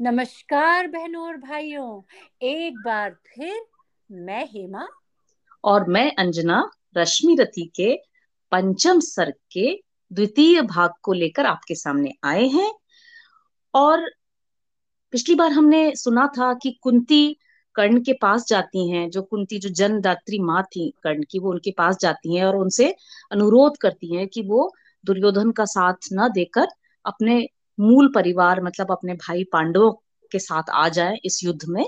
नमस्कार बहनों और भाइयों। एक बार फिर मैं हेमा और मैं अंजना, रश्मि रथी के पंचम सर्ग के द्वितीय भाग को लेकर आपके सामने आए हैं। और पिछली बार हमने सुना था कि कुंती कर्ण के पास जाती हैं, जो कुंती, जो जनदात्री माँ थी कर्ण की, वो उनके पास जाती हैं और उनसे अनुरोध करती हैं कि वो दुर्योधन का साथ न देकर अपने मूल परिवार मतलब अपने भाई पांडवों के साथ आ जाए इस युद्ध में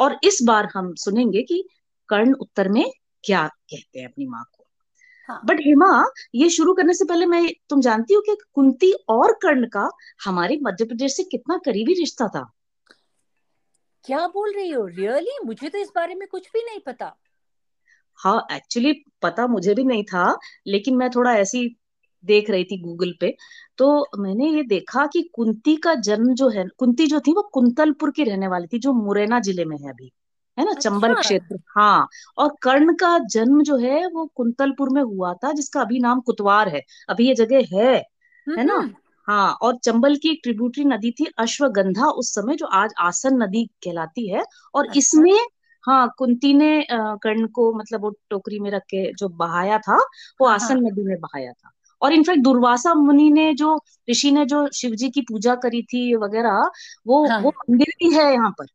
और इस बार हम सुनेंगे कि कर्ण उत्तर में क्या कहते हैं अपनी माँ को। हाँ. बट हेमा ये शुरू करने से पहले मैं तुम जानती हो कि कुंती और कर्ण का हमारे मध्य प्रदेश से कितना करीबी रिश्ता था? क्या बोल रही हो? रियली मुझे तो इस बारे में कुछ भी नहीं पता। हाँ एक्चुअली पता मुझे भी नहीं था लेकिन मैं थोड़ा ऐसी देख रही थी गूगल पे। तो मैंने ये देखा कि कुंती का जन्म जो है कुंती जो थी वो कुंतलपुर की रहने वाली थी जो मुरैना ज़िले में है अभी है ना? अच्छा। चंबल क्षेत्र। हाँ और कर्ण का जन्म जो है वो कुंतलपुर में हुआ था जिसका अभी नाम कुतवार है। अभी ये जगह है है ना? हाँ और चंबल की एक ट्रिब्यूटरी नदी थी अश्वगंधा उस समय जो आज आसन नदी कहलाती है। और अच्छा। इसमें हाँ कुंती ने कर्ण को मतलब वो टोकरी में रख के जो बहाया था वो हाँ, आसन हाँ। नदी में बहाया था। और इनफैक्ट दुर्वासा मुनि ने जो ऋषि ने जो शिव जी की पूजा करी थी वगैरह वो हाँ. वो मंदिर भी है यहाँ पर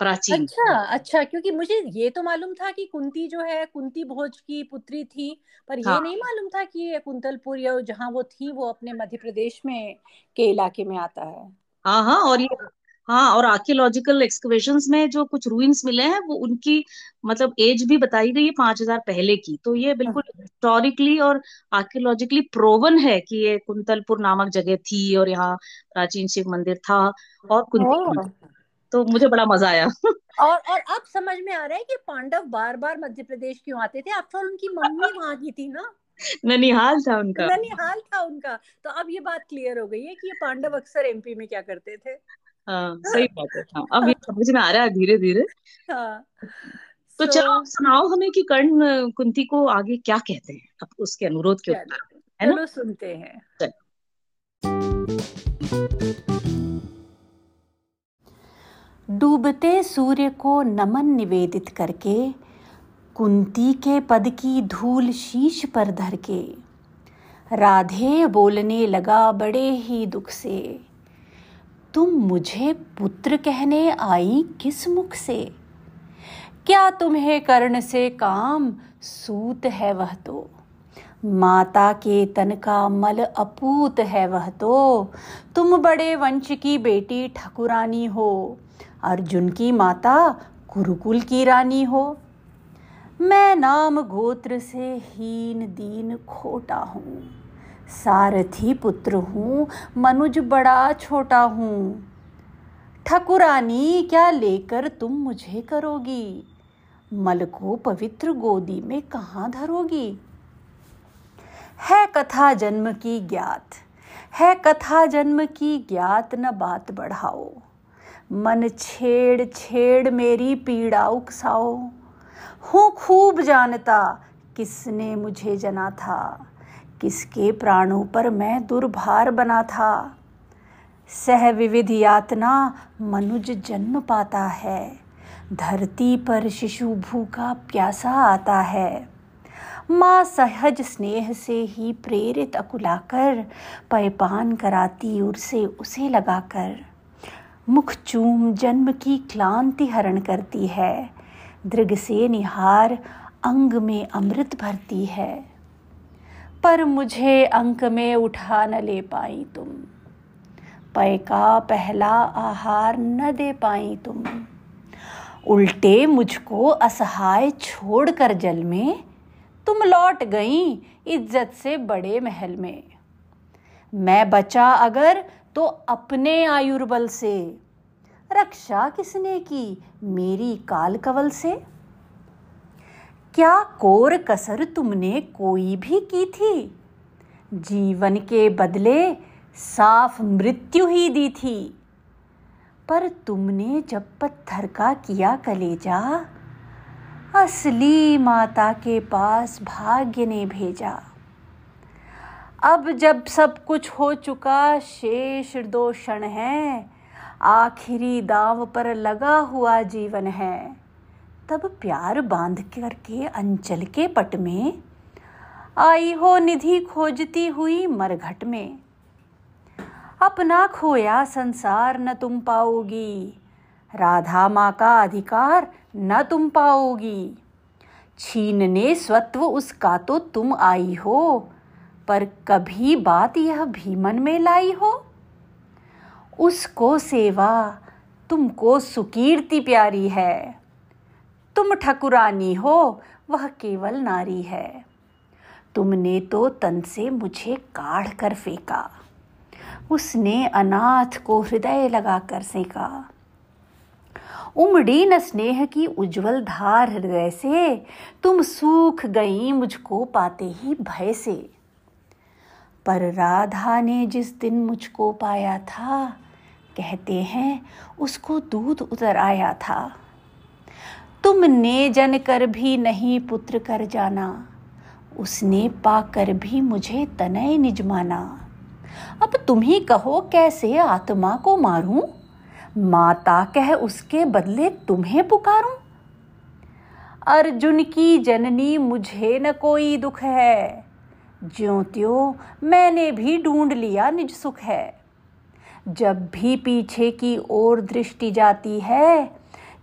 प्राचीन अच्छा अच्छा क्योंकि मुझे ये तो मालूम था कि कुंती जो है कुंती भोज की पुत्री थी पर हाँ. ये नहीं मालूम था कि कुंतलपुर या जहाँ वो थी वो अपने मध्य प्रदेश में के इलाके में आता है हाँ हाँ और ये हाँ और आर्कियोलॉजिकल एक्सकवेशन में जो कुछ रूइंस मिले हैं वो उनकी मतलब एज भी बताई गई है पाँच हज़ार पहले की। तो ये बिल्कुल हिस्टोरिकली और आर्कियोलॉजिकली प्रोवन है कि ये कुंतलपुर नामक जगह थी और यहाँ प्राचीन शिव मंदिर था और कुंती तो मुझे बड़ा मज़ा आया। और और अब समझ में आ रहा है कि पांडव बार बार मध्य प्रदेश क्यों आते थे? अब तो उनकी मम्मी वहाँ की थी ना? ननिहाल था उनका। ननिहाल था उनका। तो अब ये बात क्लियर हो गई है कि ये पांडव अक्सर एमपी में क्या करते थे? हाँ सही बात है। हाँ अब ये समझ में आ रहा है धीरे धीरे हाँ। तो so, चलो सुनाओ हमें कि कर्ण कुंती को आगे क्या कहते हैं? अब उसके अनुरोध के ऊपर है? ना? सुनते हैं। डूबते सूर्य को नमन निवेदित करके कुंती के पद की धूल शीश पर धर के राधे बोलने लगा बड़े ही दुख से। तुम मुझे पुत्र कहने आई किस मुख से? क्या तुम्हें कर्ण से काम सूत है वह तो? माता के तन का मल अपूत है वह तो? तुम बड़े वंश की बेटी ठकुरानी हो, अर्जुन की माता कुरुकुल की रानी हो। मैं नाम गोत्र से हीन दीन खोटा हूँ। सारथी पुत्र हूँ, मनुज बड़ा छोटा हूँ। ठकुरानी, क्या लेकर तुम मुझे करोगी? मल को पवित्र गोदी में कहाँ धरोगी? है कथा जन्म की ज्ञात, है कथा जन्म की ज्ञात, न बात बढ़ाओ। मन छेड़ छेड़ मेरी पीड़ा उकसाओ। हूँ खूब जानता, किसने मुझे जना था? किसके प्राणों पर मैं दुर्भार बना था? सह विविध यातना मनुज जन्म पाता है। धरती पर शिशु भूखा प्यासा आता है। माँ सहज स्नेह से ही प्रेरित अकुलाकर, पैपान कराती उर से उसे लगाकर। मुख चूम जन्म की क्लांति हरण करती है। दृग से निहार अंग में अमृत भरती है। पर मुझे अंक में उठा न ले पाई तुम। पै का पहला आहार न दे पाई तुम। उल्टे मुझको असहाय छोड़कर जल में तुम लौट गई इज़्ज़त से बड़े महल में। मैं बचा अगर तो अपने आयुर्बल से। रक्षा किसने की मेरी काल कवल से? क्या कोर कसर तुमने कोई भी की थी? जीवन के बदले साफ़ मृत्यु ही दी थी। पर तुमने जब पत्थर का किया कलेजा, असली माता के पास भाग्य ने भेजा। अब जब सब कुछ हो चुका, शेष दो क्षण है, आखिरी दाव पर लगा हुआ जीवन है। तब प्यार बाँध करके अंचल के पट में आई हो निधि खोजती हुई मरघट में। अपना खोया संसार न तुम पाओगी। राधा माँ का अधिकार न तुम पाओगी। छीनने स्वत्व उसका तो तुम आई हो, पर कभी बात यह भी मन में लाई हो। उसको सेवा, तुमको सुकीर्ति प्यारी है। तुम ठकुरानी हो, वह केवल नारी है। तुमने तो तन से मुझे काढ़ कर फेंका। उसने अनाथ को हृदय लगाकर सेका। उमड़ी न स्नेह की उज्जवल धार हृदय से, तुम सूख गई मुझको पाते ही भय से। पर राधा ने जिस दिन मुझको पाया था, कहते हैं उसको दूध उतर आया था। तुमने जन कर भी नहीं पुत्र कर जाना। उसने पाकर भी मुझे तनय निज माना। अब तुम ही कहो, कैसे आत्मा को मारूं? माता कह उसके बदले तुम्हें पुकारूं? अर्जुन की जननी, मुझे न कोई दुख है। ज्यो त्यों मैंने भी ढूंढ लिया निज सुख है। जब भी पीछे की ओर दृष्टि जाती है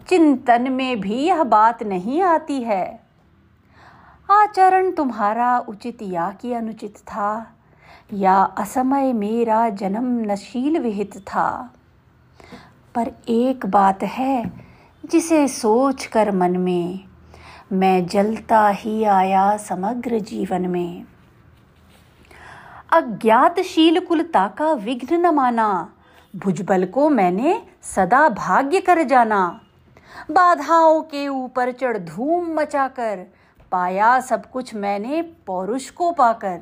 चिंतन में भी यह बात नहीं आती है। आचरण तुम्हारा उचित या कि अनुचित था? या असमय मेरा जन्म नशील विहित था? पर एक बात है, जिसे सोच कर मन में, मैं जलता ही आया समग्र जीवन में। अज्ञातशील कुलता का विघ्न न माना, भुजबल को मैंने सदा भाग्य कर जाना। बाधाओं के ऊपर चढ़ धूम मचाकर पाया सब कुछ मैंने पौरुष को पाकर।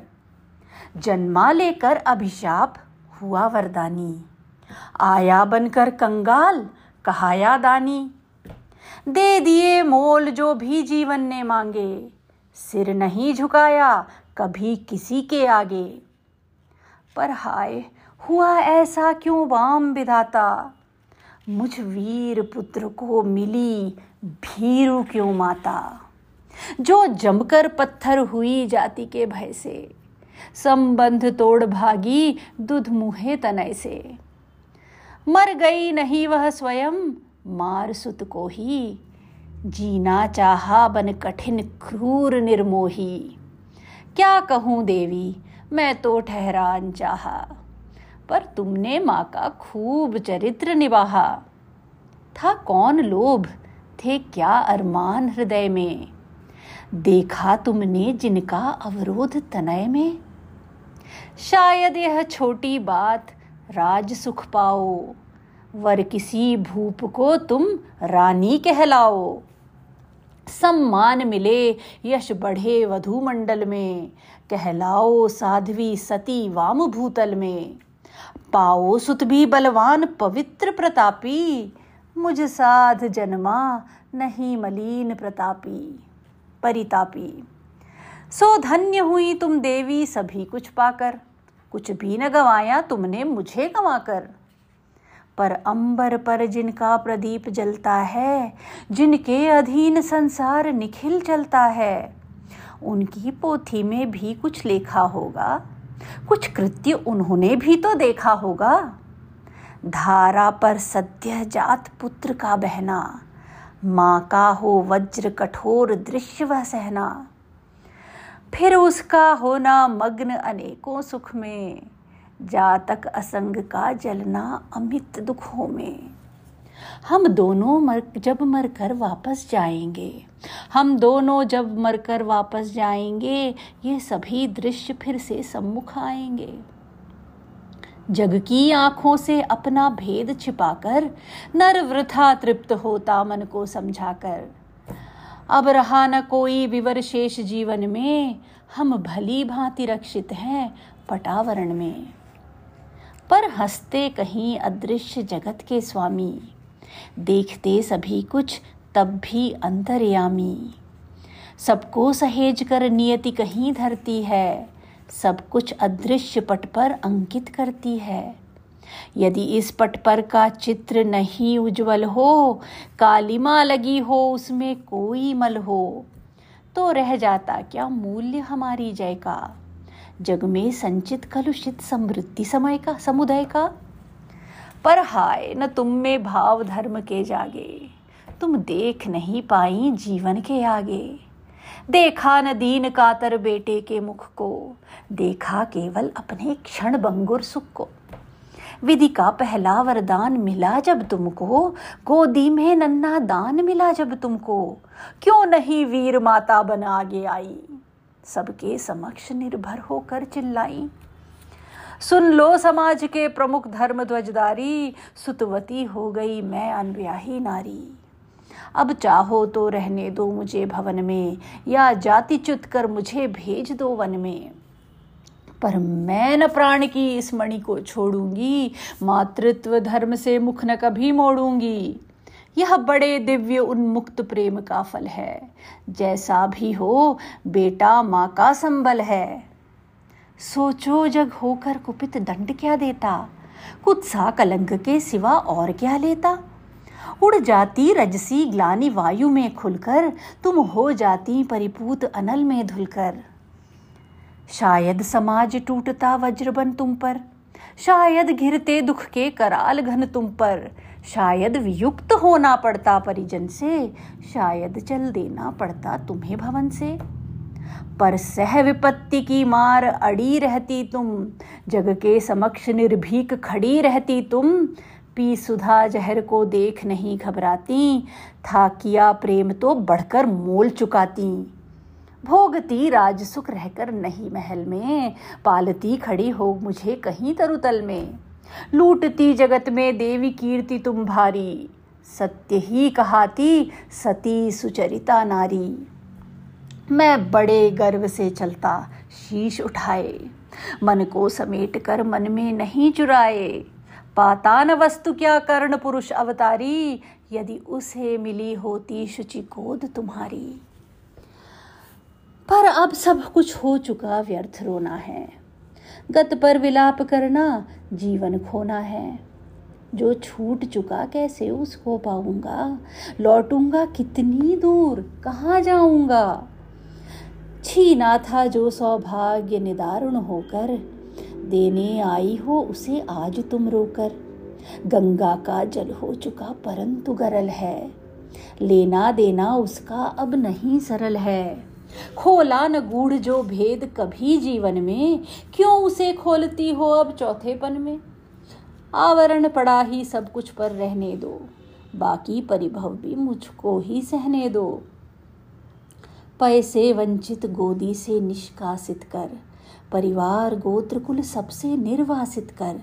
जन्मा लेकर अभिशाप हुआ वरदानी। आया बनकर कंगाल, कहाया दानी। दे दिए मोल जो भी जीवन ने मांगे। सिर नहीं झुकाया कभी किसी के आगे। पर हाय, हुआ ऐसा क्यों वाम विधाता? मुझ वीर पुत्र को मिली भीरू क्यों माता? जो जमकर पत्थर हुई जाति के भय से, संबंध तोड़ भागी दुध मुहे तनय से। मर गई नहीं वह स्वयं, मार सुत को ही, जीना चाहा बन कठिन क्रूर निर्मोही। क्या कहूँ देवी, मैं तो ठहरान चाहा। पर तुमने माँ का खूब चरित्र निभाहा। था कौन लोभ? थे क्या अरमान हृदय में? देखा तुमने जिनका अवरोध तनय में? शायद यह छोटी बात राज सुख पाओ। वर किसी भूप को तुम रानी कहलाओ। सम्मान मिले यश बढ़े वधु मंडल में। कहलाओ साध्वी सती वाम भूतल में। पाओ सुत भी बलवान पवित्र प्रतापी। मुझ साध जन्मा नहीं मलीन प्रतापी, परितापी। सो धन्य हुई तुम देवी, सभी कुछ पाकर। कुछ भी न गवाया तुमने मुझे गवाकर। पर अंबर पर जिनका प्रदीप जलता है, जिनके अधीन संसार निखिल चलता है, उनकी पोथी में भी कुछ लिखा होगा कुछ कृत्य उन्होंने भी तो देखा होगा। धारा पर सद्य जात पुत्र का बहना, माँ का हो वज्र कठोर दृश्य वह सहना। फिर उसका होना मग्न अनेकों सुख में, जातक असंग का जलना अमित दुखों में। हम दोनों मर, जब मरकर वापस जाएँगे, हम दोनों जब मरकर वापस जाएँगे, ये सभी दृश्य फिर से सम्मुख आएँगे। जग की आँखों से अपना भेद छिपाकर नर वृथा तृप्त होता मन को समझाकर। अब रहा न कोई विवर शेष जीवन में, हम भली भांति रक्षित हैं पटावरण में। पर हँसते कहीं अदृश्य जगत के स्वामी देखते सभी कुछ, तब भी अंतर्यामी। सबको सहेज कर नियति कहीं धरती है, सब कुछ अदृश्य पट पर अंकित करती है। यदि इस पट पर का चित्र नहीं उज्जवल हो, कालिमा लगी हो उसमें कोई मल हो तो रह जाता क्या मूल्य हमारी जय का? जग में संचित कलुषित समृद्धि समय का, समुदाय का? पर हाय, न तुम में भाव धर्म के जागे। तुम देख नहीं पाई जीवन के आगे। देखा न दीन कातर बेटे के मुख को। देखा केवल अपने क्षण बंगुर सुख को। विधि का पहला वरदान मिला जब तुमको। गोदी में नन्ना दान मिला जब तुमको। क्यों नहीं वीर माता बना आगे आई? सबके समक्ष निर्भर होकर चिल्लाई। सुन लो समाज के प्रमुख धर्म ध्वजदारी। सुतवती हो गई मैं अनब्याही नारी। अब चाहो तो रहने दो मुझे भवन में, या जाति चुत कर मुझे भेज दो वन में। पर मैं न प्राण की इस मणि को छोड़ूँगी, मातृत्व धर्म से मुख न कभी मोड़ूँगी। यह बड़े दिव्य उन्मुक्त प्रेम का फल है। जैसा भी हो, बेटा माँ का संबल है। सोचो जग होकर कुपित दंड क्या देता? कुत्सा कलंक के सिवा और क्या लेता? उड़ जाती रजसी ग्लानी वायु में खुलकर, तुम हो जाती परिपूत अनल में धुलकर। शायद समाज टूटता वज्रबन तुम पर, शायद घिरते दुख के कराल घन तुम पर, शायद वियुक्त होना पड़ता परिजन से, शायद चल देना पड़ता तुम्हें भवन से। पर सह विपत्ति की मार अड़ी रहती तुम। जग के समक्ष निर्भीक खड़ी रहती तुम। पी सुधा जहर को देख नहीं घबराती। था किया प्रेम तो बढ़कर मोल चुकाती। भोगती राज सुख रहकर नहीं महल में। पालती खड़ी हो मुझे कहीं तरुतल में। लूटती जगत में देवी कीर्ति तुम भारी। सत्य ही कहाती, सती सुचरिता नारी। मैं बड़े गर्व से चलता शीश उठाए, मन को समेट कर मन में नहीं चुराए। पातान वस्तु क्या कर्ण पुरुष अवतारी, यदि उसे मिली होती शुचि गोद तुम्हारी। पर अब सब कुछ हो चुका व्यर्थ रोना है। गत पर विलाप करना जीवन खोना है। जो छूट चुका कैसे उसको पाऊँगा? लौटूँगा कितनी दूर? कहाँ जाऊँगा? छीना था जो सौभाग्य निदारुण होकर। देने आई हो उसे आज तुम रोकर। गंगा का जल हो चुका परंतु गरल है। लेना देना उसका अब नहीं सरल है। खोला न गूढ़ जो भेद कभी जीवन में, क्यों उसे खोलती हो अब चौथेपन में? आवरण पड़ा ही सब कुछ पर रहने दो। बाकी परिभव भी मुझको ही सहने दो। पैसे वंचित गोदी से निष्कासित कर। परिवार गोत्र कुल सबसे निर्वासित कर।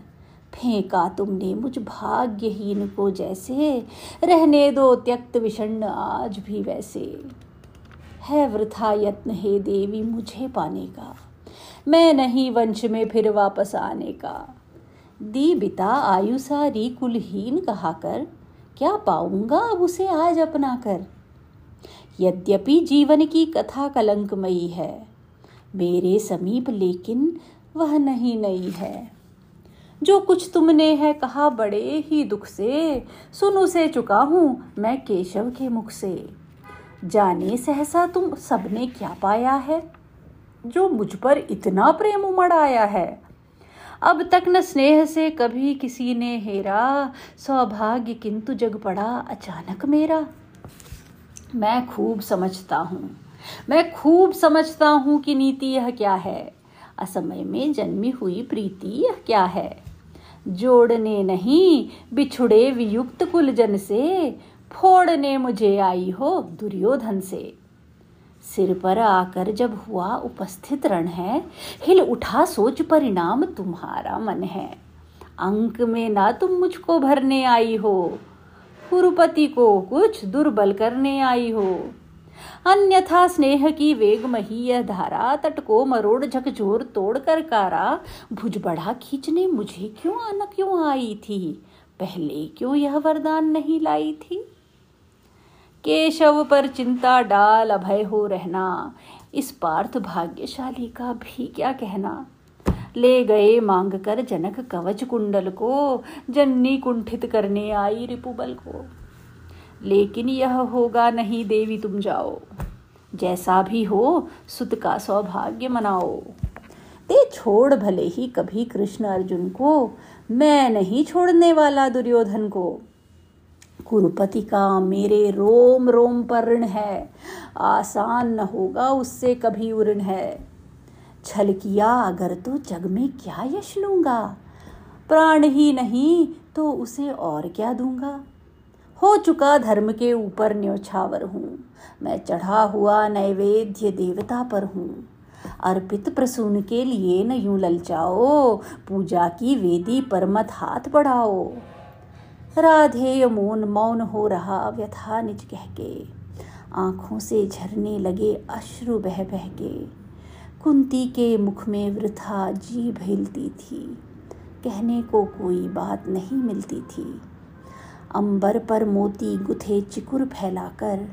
फेंका तुमने मुझ भाग्यहीन को जैसे। रहने दो त्यक्त विषण आज भी वैसे। है वृथा यत्न हे देवी मुझे पाने का। मैं नहीं वंश में फिर वापस आने का। दी बिता आयु सारी कुलहीन कहा कर। क्या पाऊँगा अब उसे आज अपना कर? यद्यपि जीवन की कथा कलंकमयी है, मेरे समीप लेकिन वह नहीं नई है। जो कुछ तुमने है कहा बड़े ही दुख से, सुन उसे चुका हूँ मैं केशव के मुख से। जाने सहसा तुम सबने क्या पाया है? जो मुझ पर इतना प्रेम उमड़ आया है। अब तक न स्नेह से कभी किसी ने हेरा, सौभाग्य किंतु जग पड़ा अचानक मेरा। मैं खूब समझता हूँ। मैं खूब समझता हूँ कि नीति यह क्या है। असमय में जन्मी हुई प्रीति यह क्या है। जोड़ने नहीं, बिछुड़े वियुक्त कुलजन से, फोड़ने मुझे आई हो दुर्योधन से। सिर पर आकर जब हुआ उपस्थित रण है, हिल उठा सोच परिणाम तुम्हारा मन है। अंक में ना तुम मुझको भरने आई हो। कुरुपति को कुछ दुर्बल करने आई हो। अन्यथा स्नेह की वेग मही यह धारा तट को मरोड़ झकझोर तोड़ कर कारा। भुज बढ़ा खींचने मुझे क्यों आना क्यों आई थी? पहले क्यों यह वरदान नहीं लाई थी? केशव पर चिंता डाल अभय हो रहना। इस पार्थ भाग्यशाली का भी क्या कहना? ले गए मांग कर जनक कवच कुंडल को, जन्नी कुंठित करने आई रिपुबल को। लेकिन यह होगा नहीं देवी तुम जाओ, जैसा भी हो सुत का सौभाग्य मनाओ। ते छोड़ भले ही कभी कृष्ण अर्जुन को, मैं नहीं छोड़ने वाला दुर्योधन को। कुरुपति का मेरे रोम रोम पर ऋण है, आसान न होगा उससे कभी उऋण है। छल किया अगर तो जग में क्या यश लूँगा? प्राण ही नहीं तो उसे और क्या दूँगा? हो चुका धर्म के ऊपर न्योछावर हूँ। मैं चढ़ा हुआ नैवेद्य देवता पर हूँ। अर्पित प्रसून के लिए न यूँ ललचाओ, पूजा की वेदी पर मत हाथ बढ़ाओ। राधे मौन मौन हो रहा व्यथा निज कह के। आँखों से झरने लगे अश्रु बह बह के। कुंती के मुख में वृथा जी हिलती थी। कहने को कोई बात नहीं मिलती थी। अंबर पर मोती गुथे चिकुर फैलाकर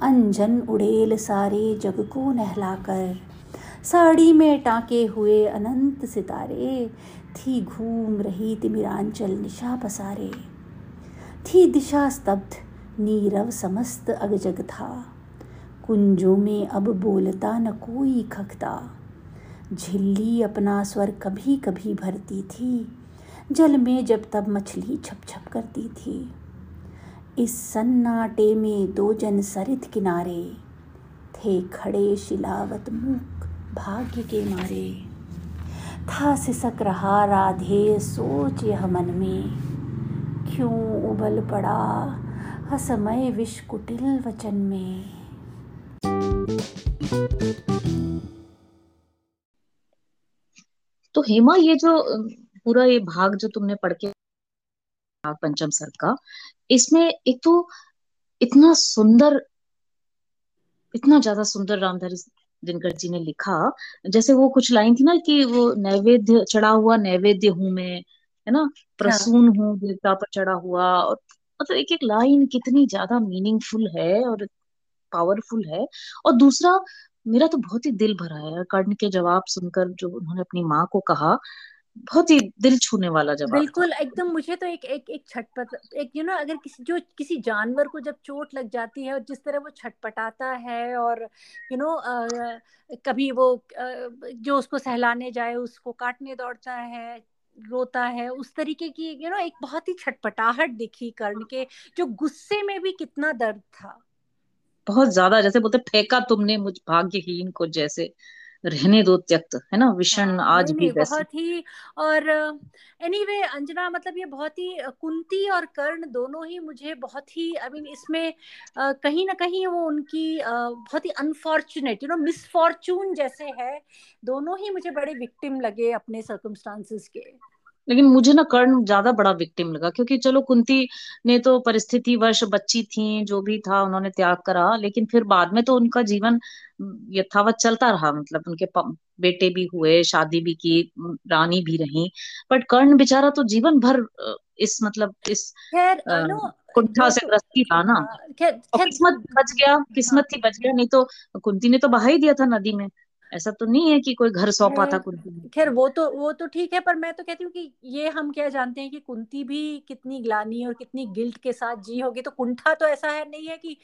अनजन उड़ेल सारे जग को नहलाकर। साड़ी में टाके हुए अनंत सितारे, थी घूम रही तिमिरांचल निशा पसारे। थी दिशा स्तब्ध, नीरव समस्त अगजग था। कुंजों में अब बोलता न कोई खखता। झिल्ली अपना स्वर कभी कभी भरती थी। जल में जब तब मछली छप छप करती थी। इस सन्नाटे में दो जन सरित किनारे थे खड़े शिलावत मुख भाग्य के मारे। था सिसक रहा राधे सोच यह मन में, क्यों उबल पड़ा हसमय विष कुटिल वचन में? तो हेमा ये जो पूरा ये भाग जो तुमने पढ़ के पंचम सर का इसमें एक तो इतना सुंदर इतना ज़्यादा सुंदर रामधारी दिनकर जी ने लिखा जैसे वो कुछ लाइन थी ना कि वो नैवेद्य चढ़ा हुआ नैवेद्य हूँ मैं है ना प्रसून हाँ। हूँ देवता पर चढ़ा हुआ और मतलब एक एक लाइन कितनी ज़्यादा मीनिंगफुल है और पावरफुल है। और दूसरा, मेरा तो बहुत ही दिल भरा है। कर्ण के जवाब सुनकर जो उन्होंने अपनी माँ को कहा, बहुत ही दिल छूने वाला जवाब बिल्कुल, एकदम मुझे तो एक एक एक छटपट, एक यू नो अगर किसी, जो किसी जानवर को जब चोट लग जाती है और जिस तरह वो छटपटाता है और यू नो कभी वो जो उसको सहलाने जाए, उसको काटने दौड़ता है, रोता है, उस तरीके की यू नो एक बहुत ही छटपटाहट दिखी कर्ण के, जो गुस्से में भी कितना दर्द था। बहुत ज़्यादा जैसे बोलते फेंका तुमने मुझ भाग्यहीन को जैसे। रहने दो त्यक्त है ना? विषण हाँ, आज भी वैसे। बहुत ही और एनीवे anyway, अंजना मतलब ये बहुत ही कुंती और कर्ण दोनों ही मुझे बहुत ही आई मीन इसमें कहीं ना कहीं वो उनकी बहुत ही अनफॉर्चुनेट यू नो मिसफॉर्चून जैसे है दोनों ही मुझे बड़े विक्टिम लगे अपने सर्कमस्टांसिस के। लेकिन मुझे ना कर्ण ज़्यादा बड़ा विक्टिम लगा क्योंकि चलो कुंती ने तो परिस्थिति वर्ष बच्ची थी जो भी था उन्होंने त्याग करा लेकिन फिर बाद में तो उनका जीवन यथावत चलता रहा मतलब उनके बेटे भी हुए शादी भी की रानी भी रही बट कर्ण बेचारा तो जीवन भर इस मतलब इस कुंठा से ग्रस्त ही था ना हाँ, किस्मत बच गया किस्मत हाँ। थी बच गया नहीं तो कुंती ने तो बहा ही दिया था नदी में ऐसा तो नहीं है कि कोई घर सौंपा था कुंती खैर वो तो वो तो ठीक है पर मैं तो कहती हूँ कि ये हम क्या जानते हैं कि कुंती भी कितनी ग्लानी और कितनी गिल्ट के साथ जी होगी तो कुंठा तो ऐसा है नहीं है कि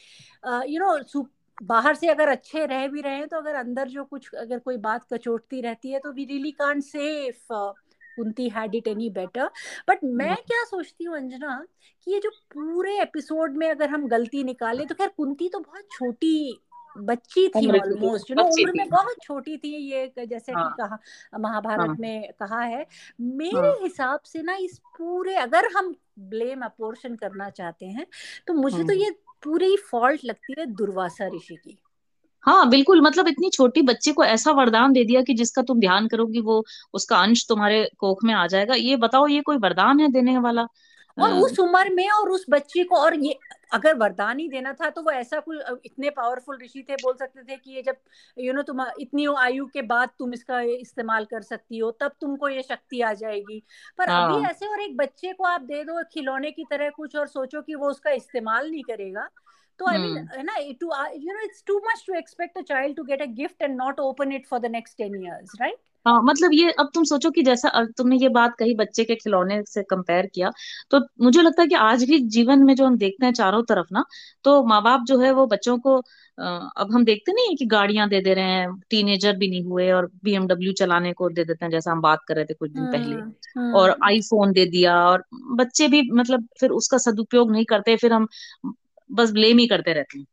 यू नो बाहर से अगर अच्छे रह भी रहे हैं तो अगर अंदर जो कुछ अगर कोई बात कचोटती रहती है तो we really can't say Kunti had it any better but मैं क्या सोचती हूँ अंजना कि ये जो पूरे एपिसोड में अगर हम गलती निकालें तो खैर कुंती तो बहुत छोटी बच्ची थी ऑलमोस्ट यू नो उम्र में बहुत छोटी थी ये जैसे हाँ, कि कहा महाभारत हाँ, में कहा है मेरे हाँ, हिसाब से ना इस पूरे अगर हम ब्लेम अपोर्शन करना चाहते हैं तो मुझे हाँ, तो हाँ। ये पूरी फॉल्ट लगती है दुर्वासा ऋषि की। हाँ बिल्कुल मतलब इतनी छोटी बच्चे को ऐसा वरदान दे दिया कि जिसका तुम ध्यान करोगी वो उसका अंश तुम्हारे कोख में आ जाएगा। ये बताओ ये कोई वरदान है देने वाला? और उस उम्र में और उस बच्चे को और ये अगर वरदान ही देना था तो वो ऐसा कोई इतने पावरफुल ऋषि थे बोल सकते थे कि ये जब यू नो तुम इतनी आयु के बाद तुम इसका इस्तेमाल कर सकती हो तब तुमको ये शक्ति आ जाएगी। पर हाँ। अभी ऐसे और एक बच्चे को आप दे दो खिलौने की तरह कुछ और सोचो कि वो उसका इस्तेमाल नहीं करेगा तो आई मीन है। ना too you know it's too much to expect a child to get a gift and not open it for the next ten years right हाँ मतलब ये अब तुम सोचो कि जैसा तुमने ये बात कही बच्चे के खिलौने से कंपेयर किया तो मुझे लगता है कि आज भी जीवन में जो हम देखते हैं चारों तरफ़ ना तो माँ बाप जो है वो बच्चों को अब हम देखते नहीं है कि गाड़ियाँ दे दे रहे हैं टीनेजर भी नहीं हुए और बीएमडब्ल्यू चलाने को दे देते हैं जैसा हम बात कर रहे थे कुछ दिन पहले हम्म। और आईफोन दे दिया और बच्चे भी मतलब फिर उसका सदुपयोग नहीं करते फिर हम बस ब्लेम ही करते रहते हैं।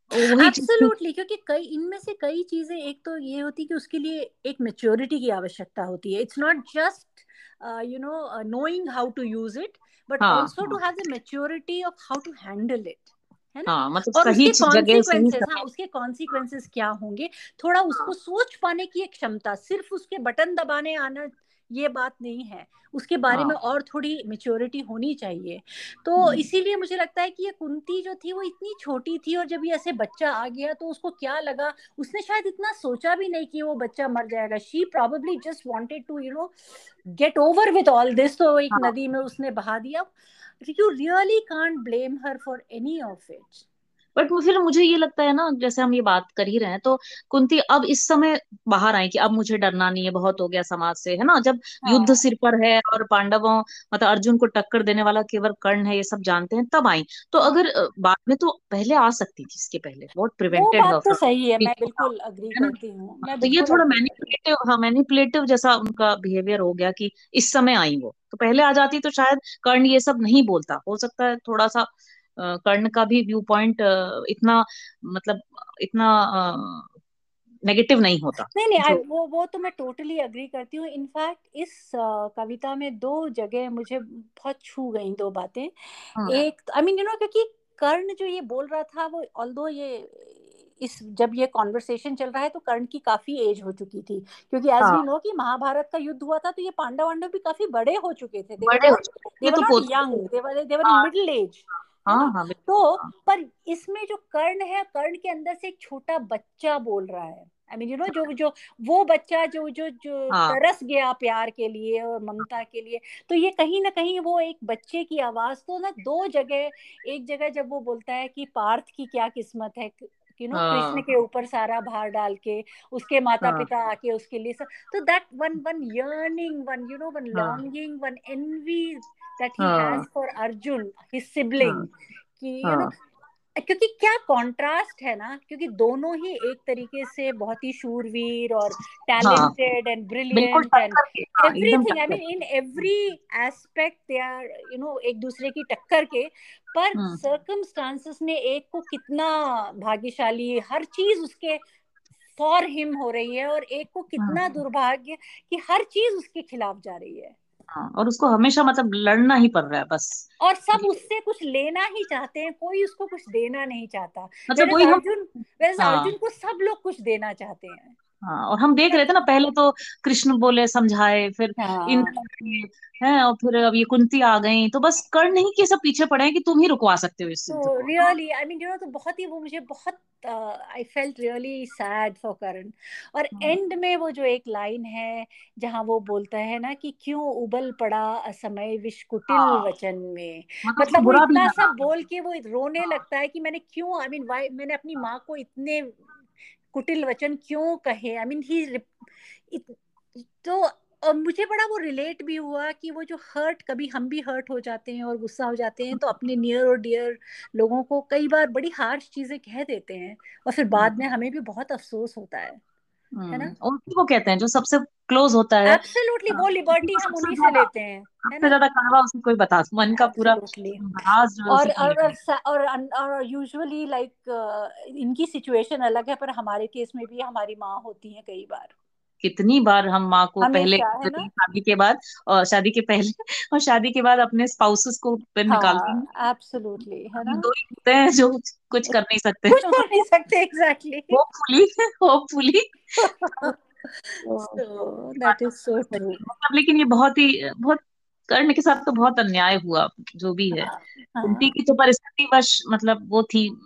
एब्सोल्युटली क्योंकि कई इनमें से कई चीज़ें एक तो ये होती है कि उसके लिए एक मेच्योरिटी की आवश्यकता होती है। It's not just you know knowing how to use it but also to have the maturity of how to handle it है ना? हाँ, मतलब और सही उसके कॉन्सिक्वेंसेस हाँ उसके कॉन्सिक्वेंसेस क्या होंगे? थोड़ा उसको सोच पाने की एक क्षमता सिर्फ़ उसके बटन दबाने आना ये बात नहीं है उसके बारे में हाँ। और थोड़ी मेच्योरिटी होनी चाहिए तो। इसीलिए मुझे लगता है कि ये कुंती जो थी वो इतनी छोटी थी और जब ये ऐसे बच्चा आ गया तो उसको क्या लगा उसने शायद इतना सोचा भी नहीं कि वो बच्चा मर जाएगा she probably just wanted to you know get over with all this तो एक हाँ। नदी में उसने बहा दिया you really can't blame her for any of it but फिर मुझे ये लगता है ना जैसे हम ये बात कर ही रहे हैं तो कुंती अब इस समय बाहर आई कि अब मुझे डरना नहीं है बहुत हो गया समाज से है ना जब हाँ। युद्ध सिर पर है और पांडवों मतलब अर्जुन को टक्कर देने वाला केवल कर्ण है ये सब जानते हैं तब आई तो। अगर बाद में तो पहले आ सकती थी इसके पहले बहुत प्रिवेंटेड है तो सही है मैं बिल्कुल अग्री करती हूँ तो ये थोड़ा मैनिपुलेटिव हाँ मैनिपुलेटिव जैसा उनका बिहेवियर हो गया कि इस समय आई वो तो पहले आ जाती तो शायद कर्ण ये सब नहीं बोलता हो सकता है थोड़ा सा कर्ण का भी व्यू पॉइंट इतना मतलब इतना नेगेटिव नहीं होता। नहीं नहीं वो वो तो मैं टोटली अग्री करती हूँ। इनफैक्ट इस कविता में दो जगह मुझे बहुत छू गई दो बातें। हाँ। एक आई मीन यू नो क्योंकि कर्ण जो ये बोल रहा था वो ऑल ये इस जब ये कॉन्वर्सेशन चल रहा है तो कर्ण की काफ़ी एज हो चुकी थी। क्योंकि एज वी नो कि महाभारत का युद्ध हुआ था तो ये पांडव वांडव भी काफ़ी बड़े हो चुके थे। देवर यंग देवर देवर मिडिल एज हाँ हाँ तो हाँ। पर इसमें जो कर्ण है कर्ण के अंदर से एक छोटा बच्चा बोल रहा है आई मीन यू नो जो जो वो बच्चा जो जो जो हाँ. तरस गया प्यार के लिए और ममता के लिए तो ये कहीं ना कहीं वो एक बच्चे की आवाज़ तो ना दो जगह एक जगह जब वो बोलता है कि पार्थ की क्या किस्मत है यू नो कृष्ण हाँ। के ऊपर सारा भार डाल के उसके माता हाँ. पिता आके उसके लिए सब तो that one one yearning one you know one longing one envy that he हाँ. has for Arjun, his sibling. हाँ. कि यू नो क्योंकि क्या कंट्रास्ट है ना क्योंकि दोनों ही एक तरीके से बहुत ही शूरवीर और talented and brilliant and everything I mean in every aspect they are you know एक दूसरे की टक्कर के पर सर्कमस्टांसेस ने एक को कितना भाग्यशाली हर चीज़ उसके फॉर हिम हो रही है और एक को कितना दुर्भाग्य कि हर चीज़ उसके खिलाफ जा रही है हाँ और उसको हमेशा मतलब लड़ना ही पड़ रहा है बस। और सब उससे कुछ लेना ही चाहते हैं कोई उसको कुछ देना नहीं चाहता। मतलब कोई अर्जुन हाँ। अर्जुन को सब लोग कुछ देना चाहते हैं। हाँ और हम देख रहे थे ना पहले तो कृष्ण बोले समझाए फिर हाँ। इन है और फिर अब ये कुंती आ गई तो बस कर नहीं कि सब पीछे पड़े हैं कि तुम ही रुकवा सकते हो इस तो really I mean you know तो बहुत ही वो मुझे बहुत I felt really sad for Karan और एंड हाँ। में वो जो एक लाइन है जहाँ वो बोलता है ना कि क्यों उबल पड़ा असमय कुटिल हाँ। वचन में मतलब, मतलब वो इतना सब बोल के वो रोने हाँ। लगता है कि मैंने क्यों आई मीन वाई मैंने अपनी माँ को इतने कुटिल वचन क्यों कहे? आई मीन ही तो और मुझे बड़ा वो रिलेट भी हुआ कि वो जो हर्ट कभी हम भी हर्ट हो जाते हैं और गुस्सा हो जाते हैं तो अपने नियर और डियर लोगों को कई बार बड़ी हार्श चीज़ें कह देते हैं और फिर बाद में हमें भी बहुत अफसोस होता है। है ना? और वो कहते हैं जो सबसे क्लोज होता है। एब्सोल्युटली वो लिबर्टी हम उन्हीं से लेते हैं सबसे ज़्यादा कड़वा उसको कोई बता मन का पूरा और और और यूजुअली लाइक इनकी सिचुएशन अलग है पर हमारे केस में भी हमारी माँ होती है कई बार। कितनी बार हम माँ को पहले शादी के बाद और शादी के पहले और शादी के बाद अपने स्पाउसेस को फिर हाँ, निकालते हैं। एब्सोल्युटली है ना? दो ही होते हैं जो कुछ कर नहीं सकते। कुछ कर नहीं सकते exactly hopefully hopefully that is so true लेकिन ये बहुत ही बहुत कर्ण के साथ तो बहुत अन्याय हुआ जो भी है। कुंती हाँ. की तो परिस्थिति वश मतलब वो थी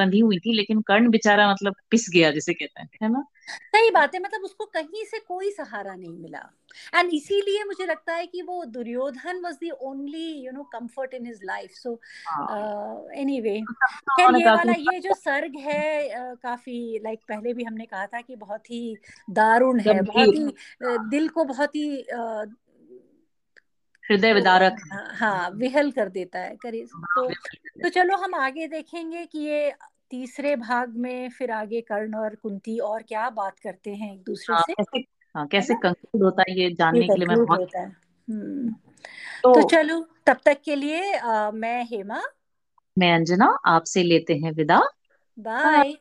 बंधी हुई थी लेकिन कर्ण बेचारा मतलब पिस गया जिसे कहते हैं है ना? सही बात है मतलब उसको कहीं से कोई सहारा नहीं मिला। एंड इसीलिए मुझे लगता है कि वो Duryodhana was the only you know comfort in his life so anyway खैर ये वाला ये जो सर्ग है uh, काफ़ी लाइक like, पहले भी हमने कहा था कि बहुत ही दारुण है बहुत ही uh, दिल को बहुत ही uh, हृदय विदारक हाँ। विहल कर देता है करीब तो तो चलो हम आगे देखेंगे कि ये तीसरे भाग में फिर आगे कर्ण और कुंती और क्या बात करते हैं एक दूसरे हाँ, से? कैसे हाँ, कैसे कंक्लूड होता है ये जानने के लिए? मैं बहुत होता है। हम्म। तो, तो चलो तब तक के लिए आ, मैं हेमा। मैं अंजना आपसे लेते हैं विदा। बाय।